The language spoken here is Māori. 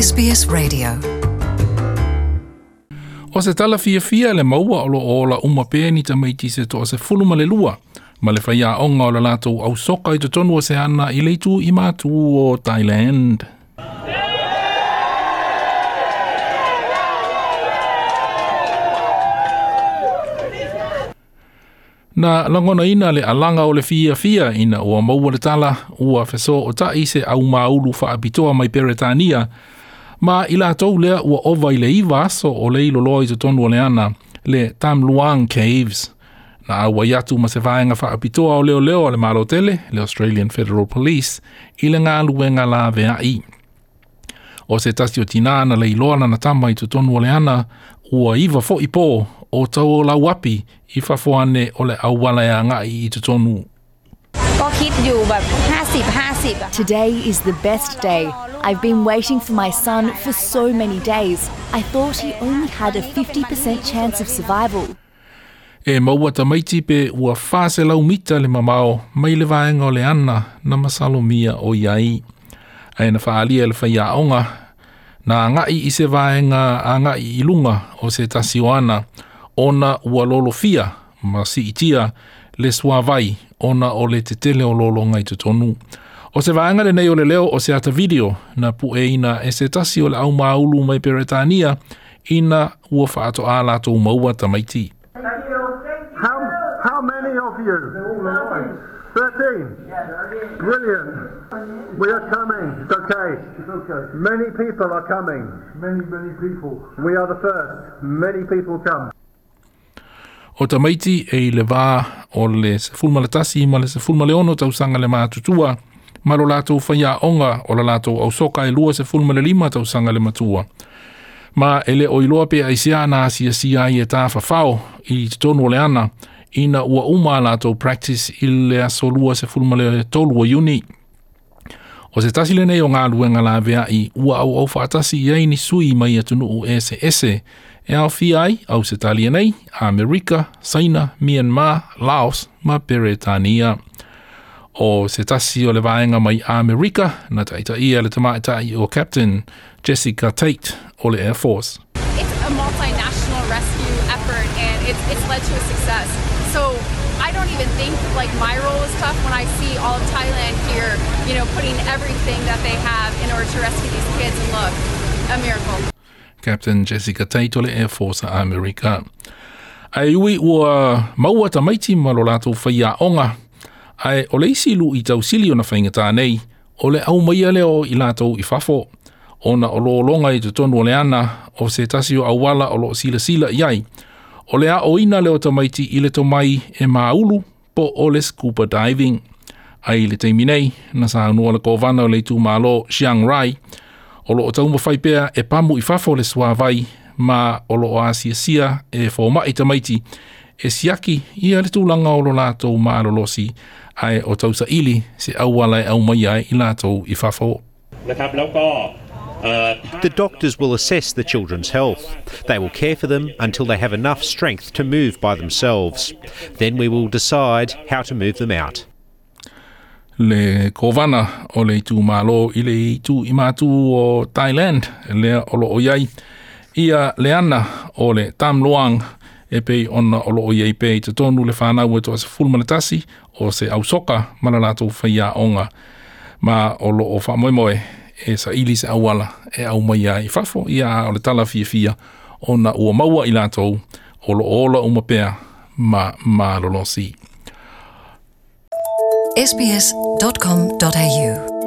SBS Radio. O se tala fia fia le maua o lo ola uma peni ta maiti se to se fulu ma le lua. Ma le faya onga o la lato au soka i tonu o se ana i leitu i mātu o Thailand. Na langona ina le alanga o le fia fia ina ua maua le tala ua feso o tai se au maulu faa mai peretania ma i lātou lea ua ova i le iwa aso o le ilo loa i te tonu o le ana le Tam Luang Caves. Na awa i atu ma se vāenga wha apitoa o leo leo le malo tele, le Australian Federal Police, i le ngā luenga la vea i. O se tasio tina ana le iloa na natama i te tonu o le ana, ua iwa fo i pō o tau o la wapi i whafoane o le awala e anga i te tonu. Today is the best day I've been waiting for my son for so many days. I thought he only had a 50% chance of survival. E maua ta maiti pe ua whāse lau mita le mamao, mai le vāenga o le ana na masalo mia o iai. E na whaalia le whaia onga, na ngai i se vāenga a i lunga o se tasioana, ona ua lolo fia, ma si itia, le suavai, ona o le te tele o lolo ngai te tonu. O se vaanga le nei o le leo o se ata video na pu e ina e se tasi o le au maulu mai Peretania ina ua whaato a lato maua tamaiti. How, how many of you? 13? Brilliant. We are coming. It's okay. It's okay. Many people are coming. Many, many people. We are the first. Many people come. O tamaiti e i le vā o le se fulma le tasi ma le se fulma le ono tausanga le mātutua. Mātutua ma lo latou faiaʻoga o le latou ausoka e lua se fulumalelima tausaga le matua ma ele lē o iloa pe aisiā na asiasia ai e tafafao i totonu o le ana ina ua uma a latou practice i le aso lua se fulumaletolu o iuni o se tasi lenei o galuega laveaʻi ua auau faatasi i ai sui mai atunuu eseese e aofia ai au se talia nei amerika saina myanmar laos ma peretania o se tasi o le vaenga mai Amerika na taita ia le tamaita i o Captain Jessica Tate o le Air Force. It's a multinational rescue effort and it's, it's led to a success. So I don't even think like my role is tough when I see all of Thailand here, you know, putting everything that they have in order to rescue these kids and look, a miracle. Captain Jessica Tate o le Air Force Amerika. Ai ui ua maua tamaiti ma lo latou ae ole isi lu i tau sili ona whaingata nei, o au maia leo i lātou i fafo, ona o lo longa i tutonu o le ana, o se tasi o wala o lo sila sila iai, o a oina ina leo tamaiti i le tomai e maulu po ole scuba diving. Ai le teimi nei, na sa anua le kovana o le tu malo Xiang Rai, o lo o tau mawhaipea e pamu i fafo le suavai, ma o lo o asia sia e fōma i tamaiti, e siaki ia le tūlanga o lo lātou maalolosi ai o tausa ili se auwalai e au mai ai i lātou i whafo. The doctors will assess the children's health. They will care for them until they have enough strength to move by themselves. Then we will decide how to move them out. Le kovana o le tū mālo i le tū i mātū o Thailand, le olo o yai. Ia le ana o le tam luang e pei ona o loo iei pe te tonu le whanau e toa se full manatasi o se ausoka soka mana rātou whaia onga ma o loo whamoemoe e sa ili se awala e au mai a i fafo i a o le tala fia fia o na ua maua i lātou o lo o uma pea ma ma lolosi. sbs.com.au